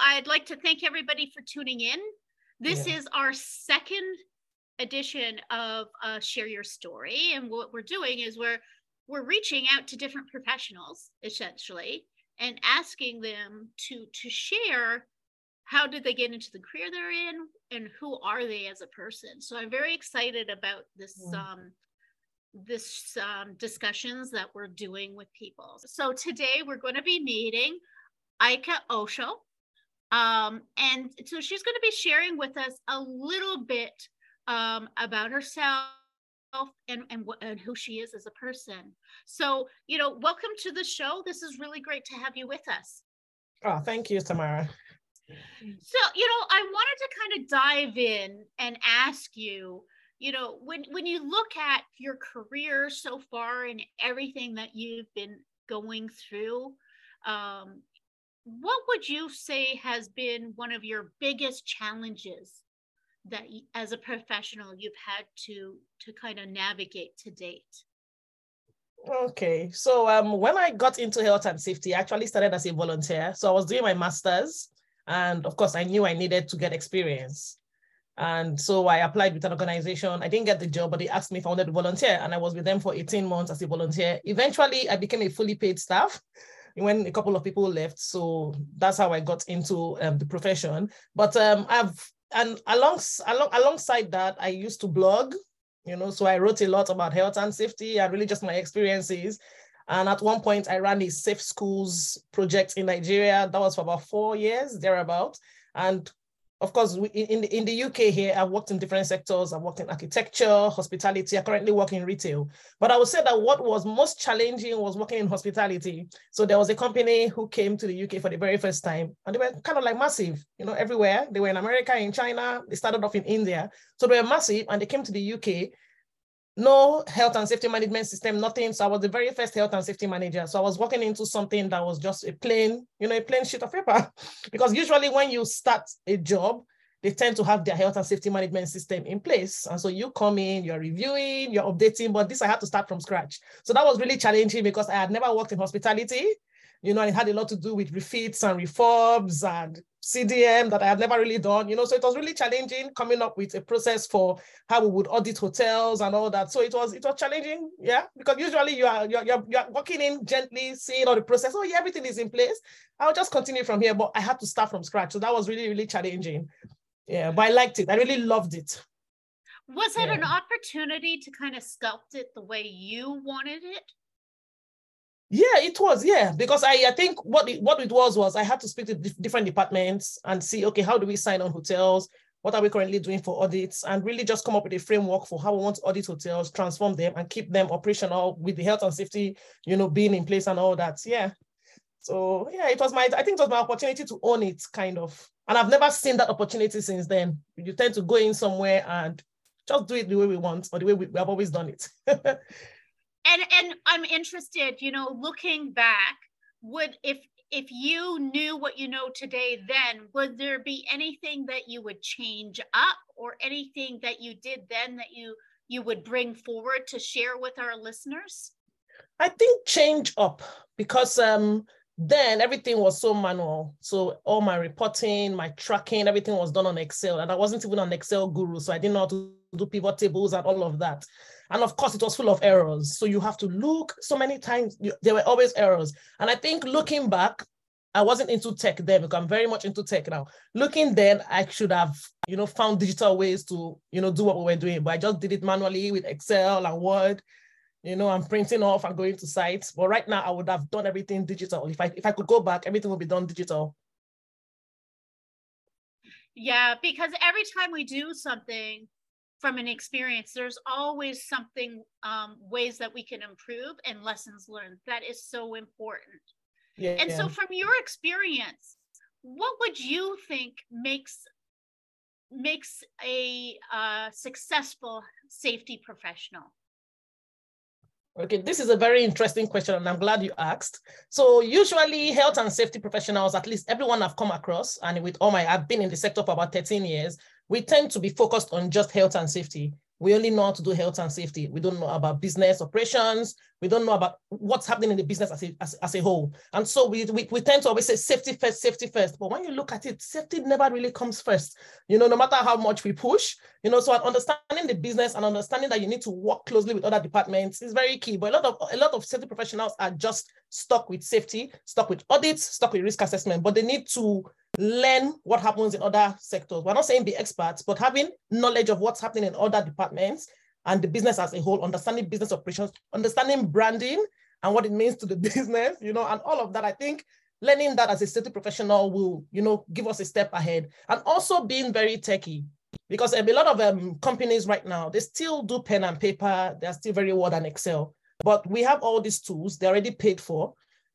I'd like to thank everybody for tuning in. This yeah. is our second edition of uh, Share Your Story. And what we're doing is we're we're reaching out to different professionals essentially and asking them to to share how did they get into the career they're in and who are they as a person so i'm very excited about this mm. um, this um, discussions that we're doing with people so today we're going to be meeting Aika Osho. Um, and so she's going to be sharing with us a little bit um, about herself and, and, and who she is as a person. So, you know, welcome to the show. This is really great to have you with us. Oh, thank you, Tamara. So, you know, I wanted to kind of dive in and ask you, you know, when when you look at your career so far and everything that you've been going through, um, what would you say has been one of your biggest challenges that as a professional you've had to to kind of navigate to date? Okay so um when i got into health and safety i actually started as a volunteer. So i was doing my masters and of course i knew i needed to get experience. And so i applied with an organization. I didn't get the job but they asked me if i wanted to volunteer and i was with them for 18 months as a volunteer. Eventually i became a fully paid staff when a couple of people left. So that's how I got into um, the profession. But um, I've and along, along alongside that, I used to blog. You know, so I wrote a lot about health and safety and really just my experiences. And at one point, I ran a safe schools project in Nigeria. That was for about four years, thereabout. And of course, we, in, in the UK here, I've worked in different sectors. I've worked in architecture, hospitality. I currently work in retail. But I would say that what was most challenging was working in hospitality. So there was a company who came to the UK for the very first time, and they were kind of like massive, you know, everywhere. They were in America, in China. They started off in India. So they were massive, and they came to the UK no health and safety management system, nothing. So I was the very first health and safety manager. So I was walking into something that was just a plain, you know, a plain sheet of paper. because usually when you start a job, they tend to have their health and safety management system in place. And so you come in, you're reviewing, you're updating, but this I had to start from scratch. So that was really challenging because I had never worked in hospitality you know, it had a lot to do with refits and reforms and CDM that I had never really done, you know, so it was really challenging coming up with a process for how we would audit hotels and all that. So it was it was challenging, yeah, because usually you are you're, you're, you're walking in gently, seeing all the process. Oh yeah, everything is in place. I'll just continue from here, but I had to start from scratch. So that was really really challenging. Yeah, but I liked it. I really loved it. Was it yeah. an opportunity to kind of sculpt it the way you wanted it? Yeah, it was. Yeah, because I, I think what it, what it was was I had to speak to different departments and see, okay, how do we sign on hotels? What are we currently doing for audits? And really just come up with a framework for how we want to audit hotels, transform them, and keep them operational with the health and safety, you know, being in place and all that. Yeah. So yeah, it was my. I think it was my opportunity to own it, kind of. And I've never seen that opportunity since then. You tend to go in somewhere and just do it the way we want or the way we, we have always done it. and and i'm interested you know looking back would if if you knew what you know today then would there be anything that you would change up or anything that you did then that you you would bring forward to share with our listeners i think change up because um then everything was so manual. So all my reporting, my tracking, everything was done on Excel. And I wasn't even an Excel guru. So I didn't know how to do pivot tables and all of that. And of course, it was full of errors. So you have to look so many times, there were always errors. And I think looking back, I wasn't into tech then because I'm very much into tech now. Looking then, I should have, you know, found digital ways to, you know, do what we were doing. But I just did it manually with Excel and Word. You know, I'm printing off and going to sites. But right now, I would have done everything digital. If I if I could go back, everything would be done digital. Yeah, because every time we do something, from an experience there's always something um, ways that we can improve and lessons learned that is so important yeah, and yeah. so from your experience what would you think makes makes a uh, successful safety professional Okay, this is a very interesting question, and I'm glad you asked. So, usually, health and safety professionals, at least everyone I've come across, and with all my, I've been in the sector for about 13 years, we tend to be focused on just health and safety. we only know how to do health and safety. We don't know about business operations. We don't know about what's happening in the business as a, as, as a whole. And so we, we, we tend to always say safety first, safety first. But when you look at it, safety never really comes first. You know, no matter how much we push, you know, so understanding the business and understanding that you need to work closely with other departments is very key. But a lot of a lot of safety professionals are just stuck with safety, stuck with audits, stuck with risk assessment, but they need to learn what happens in other sectors. We're not saying be experts, but having knowledge of what's happening in other departments and the business as a whole, understanding business operations, understanding branding and what it means to the business, you know, and all of that. I think learning that as a safety professional will, you know, give us a step ahead. And also being very techy, because a lot of um, companies right now, they still do pen and paper. They're still very Word and Excel. But we have all these tools, they're already paid for.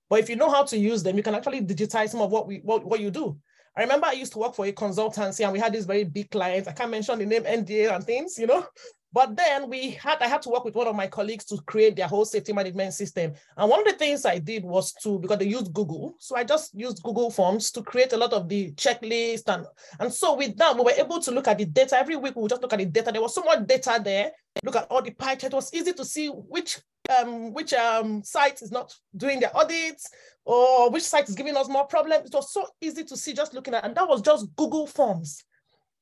But if you know how to use them, you can actually digitize some of what we what, what you do. I remember I used to work for a consultancy and we had these very big clients. I can't mention the name NDA and things, you know. But then we had, I had to work with one of my colleagues to create their whole safety management system. And one of the things I did was to, because they used Google, so I just used Google Forms to create a lot of the checklist. And, and so with that, we were able to look at the data. Every week we would just look at the data. There was so much data there. Look at all the pie chart. It was easy to see which um, which um, site is not doing their audits or which site is giving us more problems. It was so easy to see just looking at, and that was just Google Forms,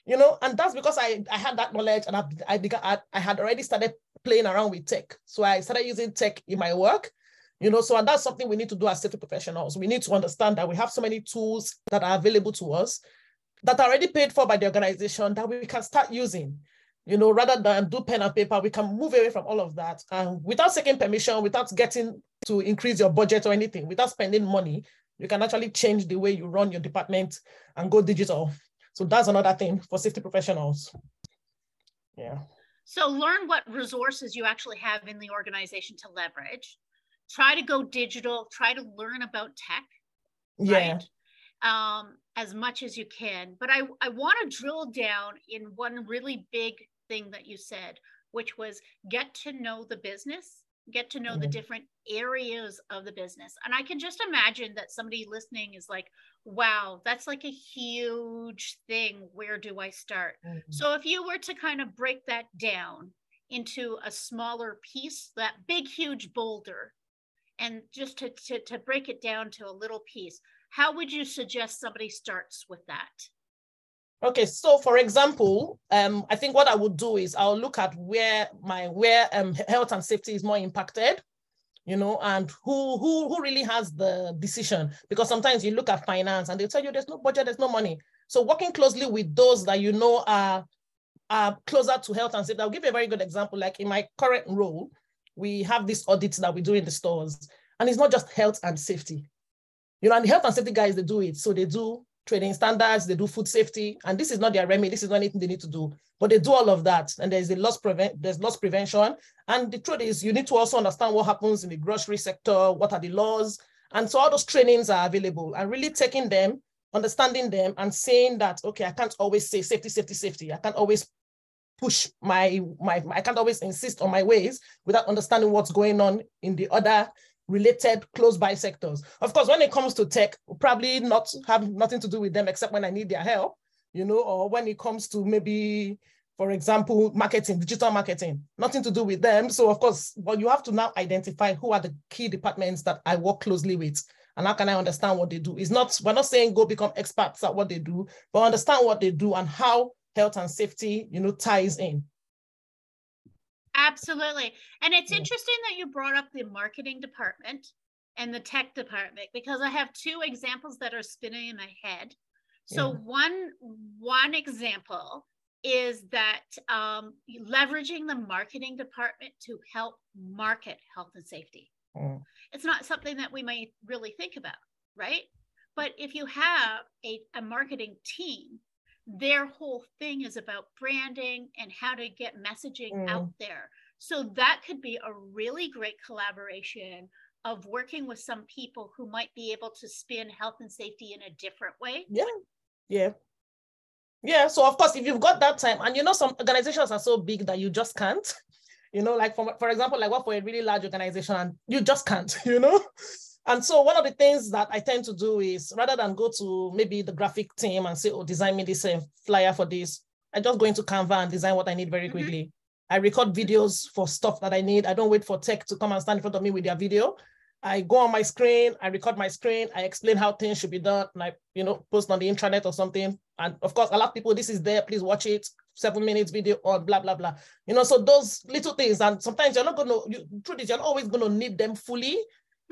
you know, and that's because I, I had that knowledge and I, I, began, I, I had already started playing around with tech. So I started using tech in my work, you know, so and that's something we need to do as safety professionals. We need to understand that we have so many tools that are available to us that are already paid for by the organization that we can start using you know, rather than do pen and paper, we can move away from all of that. And without seeking permission, without getting to increase your budget or anything, without spending money, you can actually change the way you run your department and go digital. So that's another thing for safety professionals. Yeah. So learn what resources you actually have in the organization to leverage. Try to go digital, try to learn about tech. Yeah. Right? Um, as much as you can. But I, I want to drill down in one really big thing that you said, which was get to know the business, get to know mm-hmm. the different areas of the business. And I can just imagine that somebody listening is like, wow, that's like a huge thing. Where do I start? Mm-hmm. So if you were to kind of break that down into a smaller piece, that big, huge boulder, and just to, to, to break it down to a little piece, how would you suggest somebody starts with that? Okay, so for example, um, I think what I would do is I'll look at where my where um, health and safety is more impacted, you know, and who who who really has the decision. Because sometimes you look at finance and they tell you there's no budget, there's no money. So working closely with those that you know are are closer to health and safety. I'll give you a very good example. Like in my current role, we have these audits that we do in the stores, and it's not just health and safety. You know, and the health and safety guys they do it. So they do trading standards, they do food safety, and this is not their remedy, this is not anything they need to do, but they do all of that. And there's a loss prevent, there's loss prevention. And the truth is you need to also understand what happens in the grocery sector, what are the laws. And so all those trainings are available and really taking them, understanding them and saying that, okay, I can't always say safety, safety, safety. I can't always push my, my, my I can't always insist on my ways without understanding what's going on in the other related close by sectors. Of course, when it comes to tech, probably not have nothing to do with them except when I need their help, you know, or when it comes to maybe, for example, marketing, digital marketing, nothing to do with them. So of course, but you have to now identify who are the key departments that I work closely with and how can I understand what they do? It's not, we're not saying go become experts at what they do, but understand what they do and how health and safety, you know, ties in. Absolutely. And it's interesting that you brought up the marketing department and the tech department because I have two examples that are spinning in my head. So yeah. one one example is that um, leveraging the marketing department to help market health and safety. Mm. It's not something that we might really think about, right? But if you have a, a marketing team their whole thing is about branding and how to get messaging mm. out there. So that could be a really great collaboration of working with some people who might be able to spin health and safety in a different way. Yeah. Yeah. Yeah. So of course, if you've got that time, and you know, some organizations are so big that you just can't, you know, like for, for example, like what for a really large organization and you just can't, you know? And so one of the things that I tend to do is rather than go to maybe the graphic team and say, oh, design me this uh, flyer for this, I just go into Canva and design what I need very mm-hmm. quickly. Mm-hmm. I record videos for stuff that I need. I don't wait for tech to come and stand in front of me with their video. I go on my screen, I record my screen, I explain how things should be done, and I, you know, post on the intranet or something. And of course, a lot of people, this is there, please watch it, seven minutes video on blah, blah, blah. You know, so those little things, and sometimes you're not gonna, you, truth is, you're not always gonna need them fully,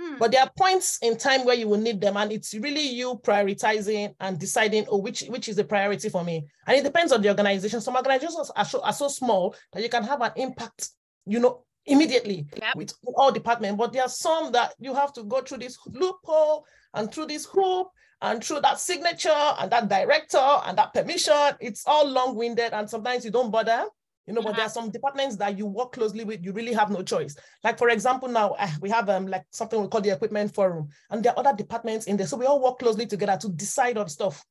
hmm. but there are points in time where you will need them, and it's really you prioritizing and deciding, oh, which, which is the priority for me. And it depends on the organization. Some organizations are so, are so small that you can have an impact, you know, immediately yep. with all departments. But there are some that you have to go through this loophole and through this hoop and through that signature and that director and that permission. It's all long-winded and sometimes you don't bother. You know, but there are some departments that you work closely with, you really have no choice. Like for example, now uh, we have um like something we call the equipment forum, and there are other departments in there. So we all work closely together to decide on stuff.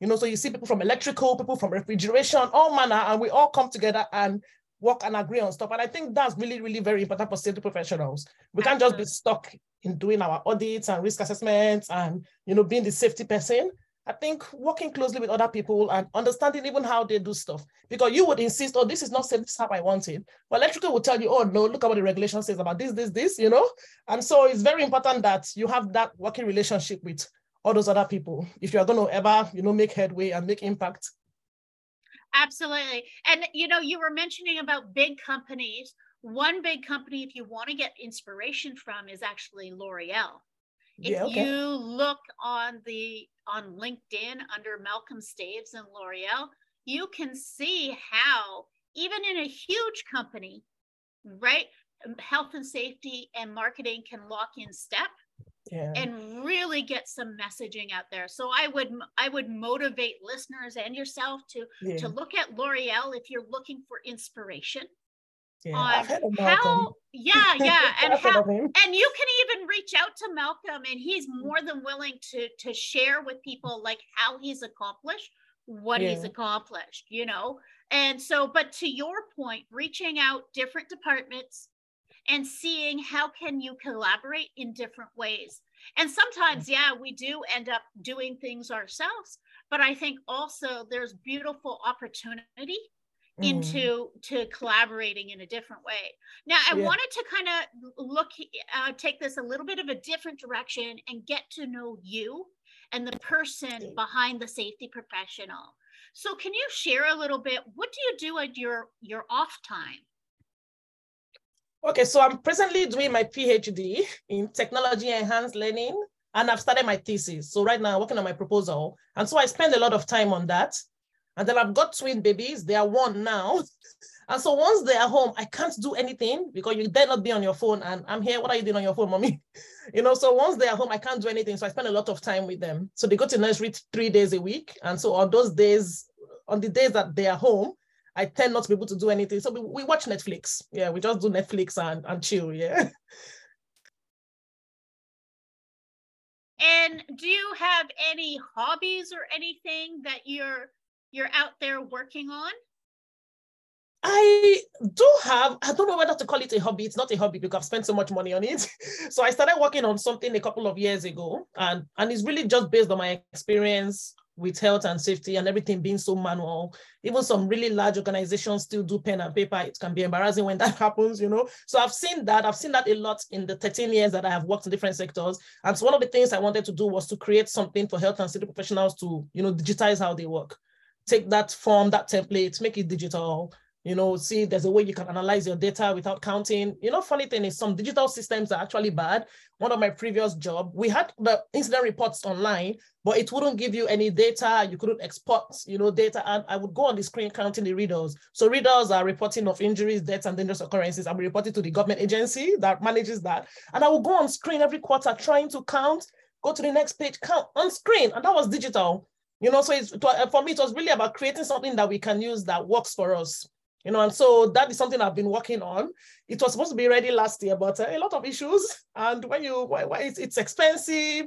You know, so you see people from electrical, people from refrigeration, all manner, and we all come together and work and agree on stuff. And I think that's really, really very important for safety professionals. We can't just be stuck in doing our audits and risk assessments and you know being the safety person. I think working closely with other people and understanding even how they do stuff. Because you would insist, oh, this is not safe, this is how I want it. But electrical will tell you, oh no, look at what the regulation says about this, this, this, you know? And so it's very important that you have that working relationship with all those other people if you're going to ever, you know, make headway and make impact Absolutely. And you know, you were mentioning about big companies. One big company, if you want to get inspiration from, is actually L'Oreal. If yeah, okay. you look on the on LinkedIn under Malcolm Staves and L'Oreal, you can see how even in a huge company, right, um, health and safety and marketing can lock in step yeah. and really get some messaging out there. So I would I would motivate listeners and yourself to yeah. to look at L'Oreal if you're looking for inspiration. Yeah, on how yeah yeah and how and you can even reach out to Malcolm and he's mm. more than willing to to share with people like how he's accomplished what yeah. he's accomplished you know? And so but to your point reaching out different departments and seeing how can you collaborate in different ways. And sometimes yeah we do end up doing things ourselves but i think also there's beautiful opportunity mm. into to collaborating in a different way now i yeah. wanted to kind of look uh, take this a little bit of a different direction and get to know you and the person behind the safety professional so can you share a little bit what do you do at your your off time Okay, so I'm presently doing my PhD in technology enhanced learning, and I've started my thesis. So right now I'm working on my proposal. And so I spend a lot of time on that. And then I've got twin babies, they are one now. And so once they are home, I can't do anything because you dare not be on your phone. And I'm here, what are you doing on your phone, mommy? You know, so once they are home, I can't do anything. So I spend a lot of time with them. So they go to nursery three days a week. And so on those days, on the days that they are home, I tend not to be able to do anything. So we, we watch Netflix. Yeah, we just do Netflix and, and chill. Yeah. And do you have any hobbies or anything that you're you're out there working on? I do have, I don't know whether to call it a hobby. It's not a hobby because I've spent so much money on it. so I started working on something a couple of years ago, and, and it's really just based on my experience with health and safety and everything being so manual. Even some really large organizations still do pen and paper. It can be embarrassing when that happens, you know. So I've seen that. I've seen that a lot in the 13 years that I have worked in different sectors. And so one of the things I wanted to do was to create something for health and safety professionals to, you know, digitize how they work. Take that form, that template, make it digital, you know, see there's a way you can analyze your data without counting. You know, funny thing is some digital systems are actually bad. One of my previous job, we had the incident reports online, but it wouldn't give you any data. You couldn't export, you know, data. And I would go on the screen counting the RIDDORs. So RIDDORs are reporting of injuries, deaths, and dangerous occurrences. I'm reporting to the government agency that manages that. And I would go on screen every quarter trying to count, go to the next page, count on screen. And that was digital. You know, so it's, for me, it was really about creating something that we can use that works for us you know, and so that is something I've been working on. It was supposed to be ready last year, but uh, a lot of issues. And when you, why, it's, it's expensive.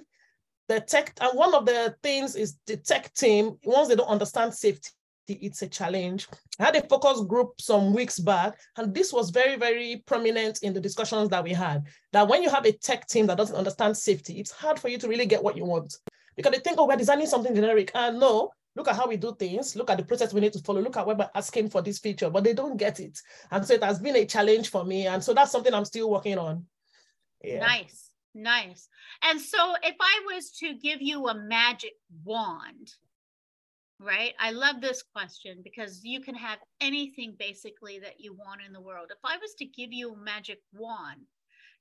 The tech, and one of the things is the tech team, once they don't understand safety, it's a challenge. I had a focus group some weeks back, and this was very, very prominent in the discussions that we had. That when you have a tech team that doesn't understand safety, it's hard for you to really get what you want. Because they think, oh, we're designing something generic. And no, look at how we do things, look at the process we need to follow, look at what we're asking for this feature, but they don't get it. And so it has been a challenge for me. And so that's something I'm still working on. Yeah. Nice, nice. And so if I was to give you a magic wand, right? I love this question because you can have anything basically that you want in the world. If I was to give you a magic wand,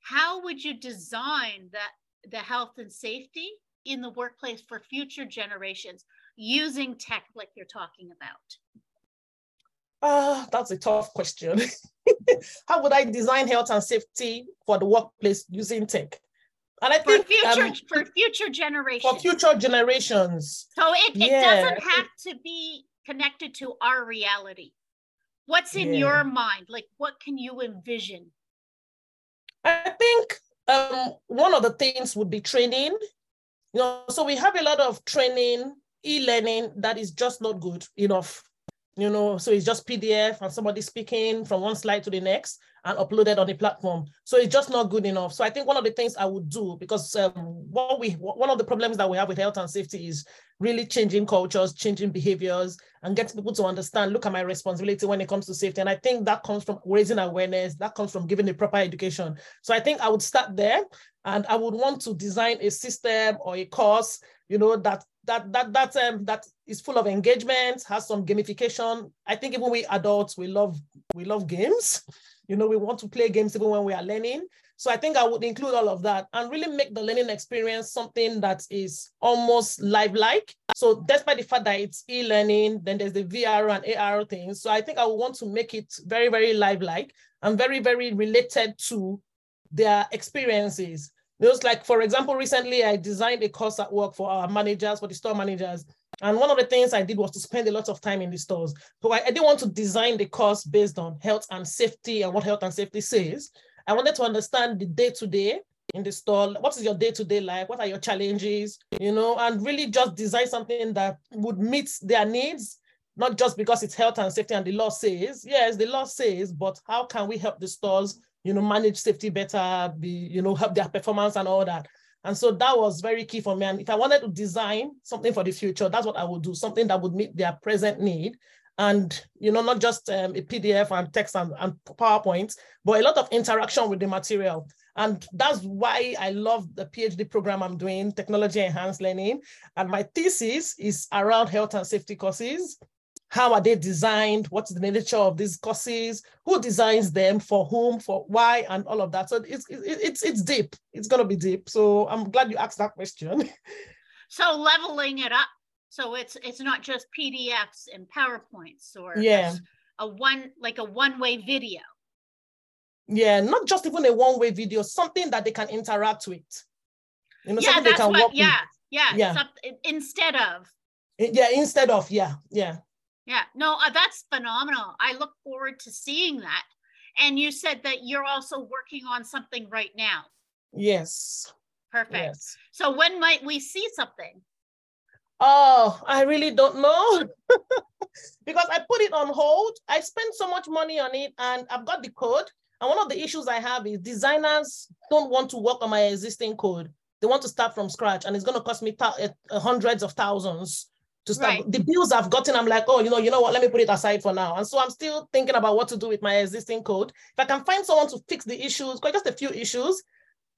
how would you design that the health and safety in the workplace for future generations using tech like you're talking about? Uh, that's a tough question. How would I design health and safety for the workplace using tech? And I think for future um, for future generations. For future generations. So it, it yeah. doesn't have to be connected to our reality. What's in yeah. your mind? Like what can you envision? I think um, one of the things would be training. You know, so we have a lot of training, e-learning that is just not good enough you know, so it's just PDF and somebody speaking from one slide to the next and uploaded on the platform. So it's just not good enough. So I think one of the things I would do, because um, what we one of the problems that we have with health and safety is really changing cultures, changing behaviors, and getting people to understand, look at my responsibility when it comes to safety. And I think that comes from raising awareness, that comes from giving the proper education. So I think I would start there and I would want to design a system or a course, you know, that that that that um that is full of engagement, has some gamification. I think even we adults, we love we love games. You know, we want to play games even when we are learning. So I think I would include all of that and really make the learning experience something that is almost live-like. So despite the fact that it's e-learning, then there's the VR and AR things. So I think I would want to make it very, very live-like and very, very related to their experiences. Just like, for example, recently I designed a course at work for our managers, for the store managers. And one of the things I did was to spend a lot of time in the stores. So I, I didn't want to design the course based on health and safety and what health and safety says. I wanted to understand the day to day in the store. What is your day to day life? What are your challenges? You know, and really just design something that would meet their needs, not just because it's health and safety and the law says. Yes, the law says, but how can we help the stores you know, manage safety better, be, you know, help their performance and all that. And so that was very key for me. And if I wanted to design something for the future, that's what I would do, something that would meet their present need. And, you know, not just um, a PDF and text and, and PowerPoint, but a lot of interaction with the material. And that's why I love the PhD program I'm doing, Technology Enhanced Learning. And my thesis is around health and safety courses how are they designed? What's the nature of these courses? Who designs them? For whom? For why? And all of that. So it's it's it's deep. It's gonna be deep. So I'm glad you asked that question. so leveling it up. So it's it's not just PDFs and PowerPoints or yeah a one like a one way video. Yeah, not just even a one way video. Something that they can interact with. You know, yeah, that's what. Yeah, yeah, yeah. instead of. Yeah, instead of yeah, yeah. Yeah, no, uh, that's phenomenal. I look forward to seeing that. And you said that you're also working on something right now. Yes. Perfect. Yes. So when might we see something? Oh, I really don't know. because I put it on hold. I spent so much money on it and I've got the code. And one of the issues I have is designers don't want to work on my existing code. They want to start from scratch and it's going to cost me th- uh, hundreds of thousands to start right. the bills I've gotten. I'm like, oh, you know, you know what? Let me put it aside for now. And so I'm still thinking about what to do with my existing code. If I can find someone to fix the issues, quite just a few issues.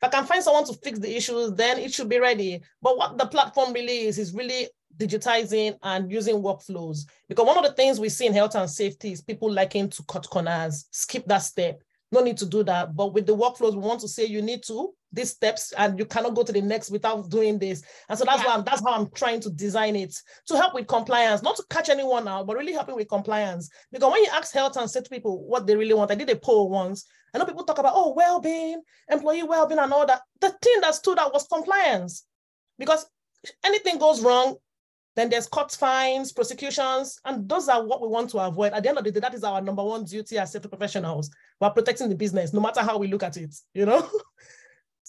If I can find someone to fix the issues, then it should be ready. But what the platform really is is really digitizing and using workflows. Because one of the things we see in health and safety is people liking to cut corners, skip that step. No need to do that. But with the workflows, we want to say you need to these steps and you cannot go to the next without doing this. And so that's yeah. why I'm, that's how I'm trying to design it to help with compliance, not to catch anyone out, but really helping with compliance. Because when you ask health and safety people what they really want, I did a poll once. I know people talk about, oh, well-being, employee well-being and all that. The thing that stood out was compliance. Because anything goes wrong, then there's court fines, prosecutions, and those are what we want to avoid. At the end of the day, that is our number one duty as safety professionals. We're protecting the business, no matter how we look at it, you know?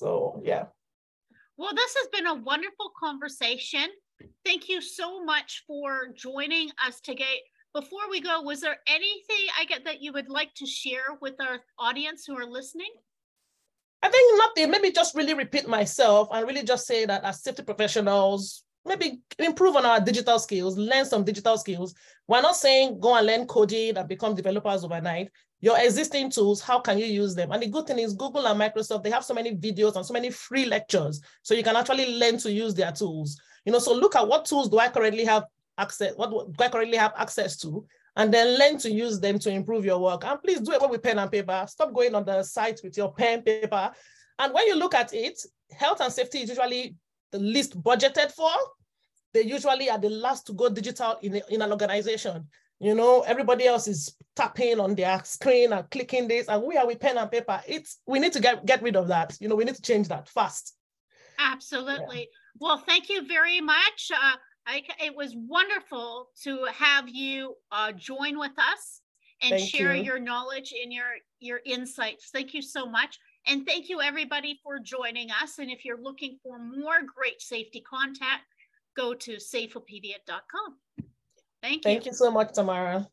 So, yeah. Well, this has been a wonderful conversation. Thank you so much for joining us today. Before we go, was there anything I get that you would like to share with our audience who are listening? I think nothing. Maybe just really repeat myself and really just say that as safety professionals, maybe improve on our digital skills, learn some digital skills. We're not saying go and learn coding and become developers overnight. Your existing tools, how can you use them? And the good thing is Google and Microsoft, they have so many videos and so many free lectures. So you can actually learn to use their tools. You know, so look at what tools do I currently have access, what do I currently have access to? And then learn to use them to improve your work. And please do it with pen and paper. Stop going on the site with your pen, paper. And when you look at it, health and safety is usually the least budgeted for. They usually are the last to go digital in, in an organization. You know, everybody else is tapping on their screen and clicking this, and we are with pen and paper. It's we need to get get rid of that. You know, we need to change that fast. Absolutely. Yeah. Well, thank you very much. Uh, I, it was wonderful to have you uh, join with us and thank share you. your knowledge and your your insights. Thank you so much. And thank you everybody for joining us. And if you're looking for more great safety content, go to safeopedia.com. Thank you. Thank you so much, Tamara.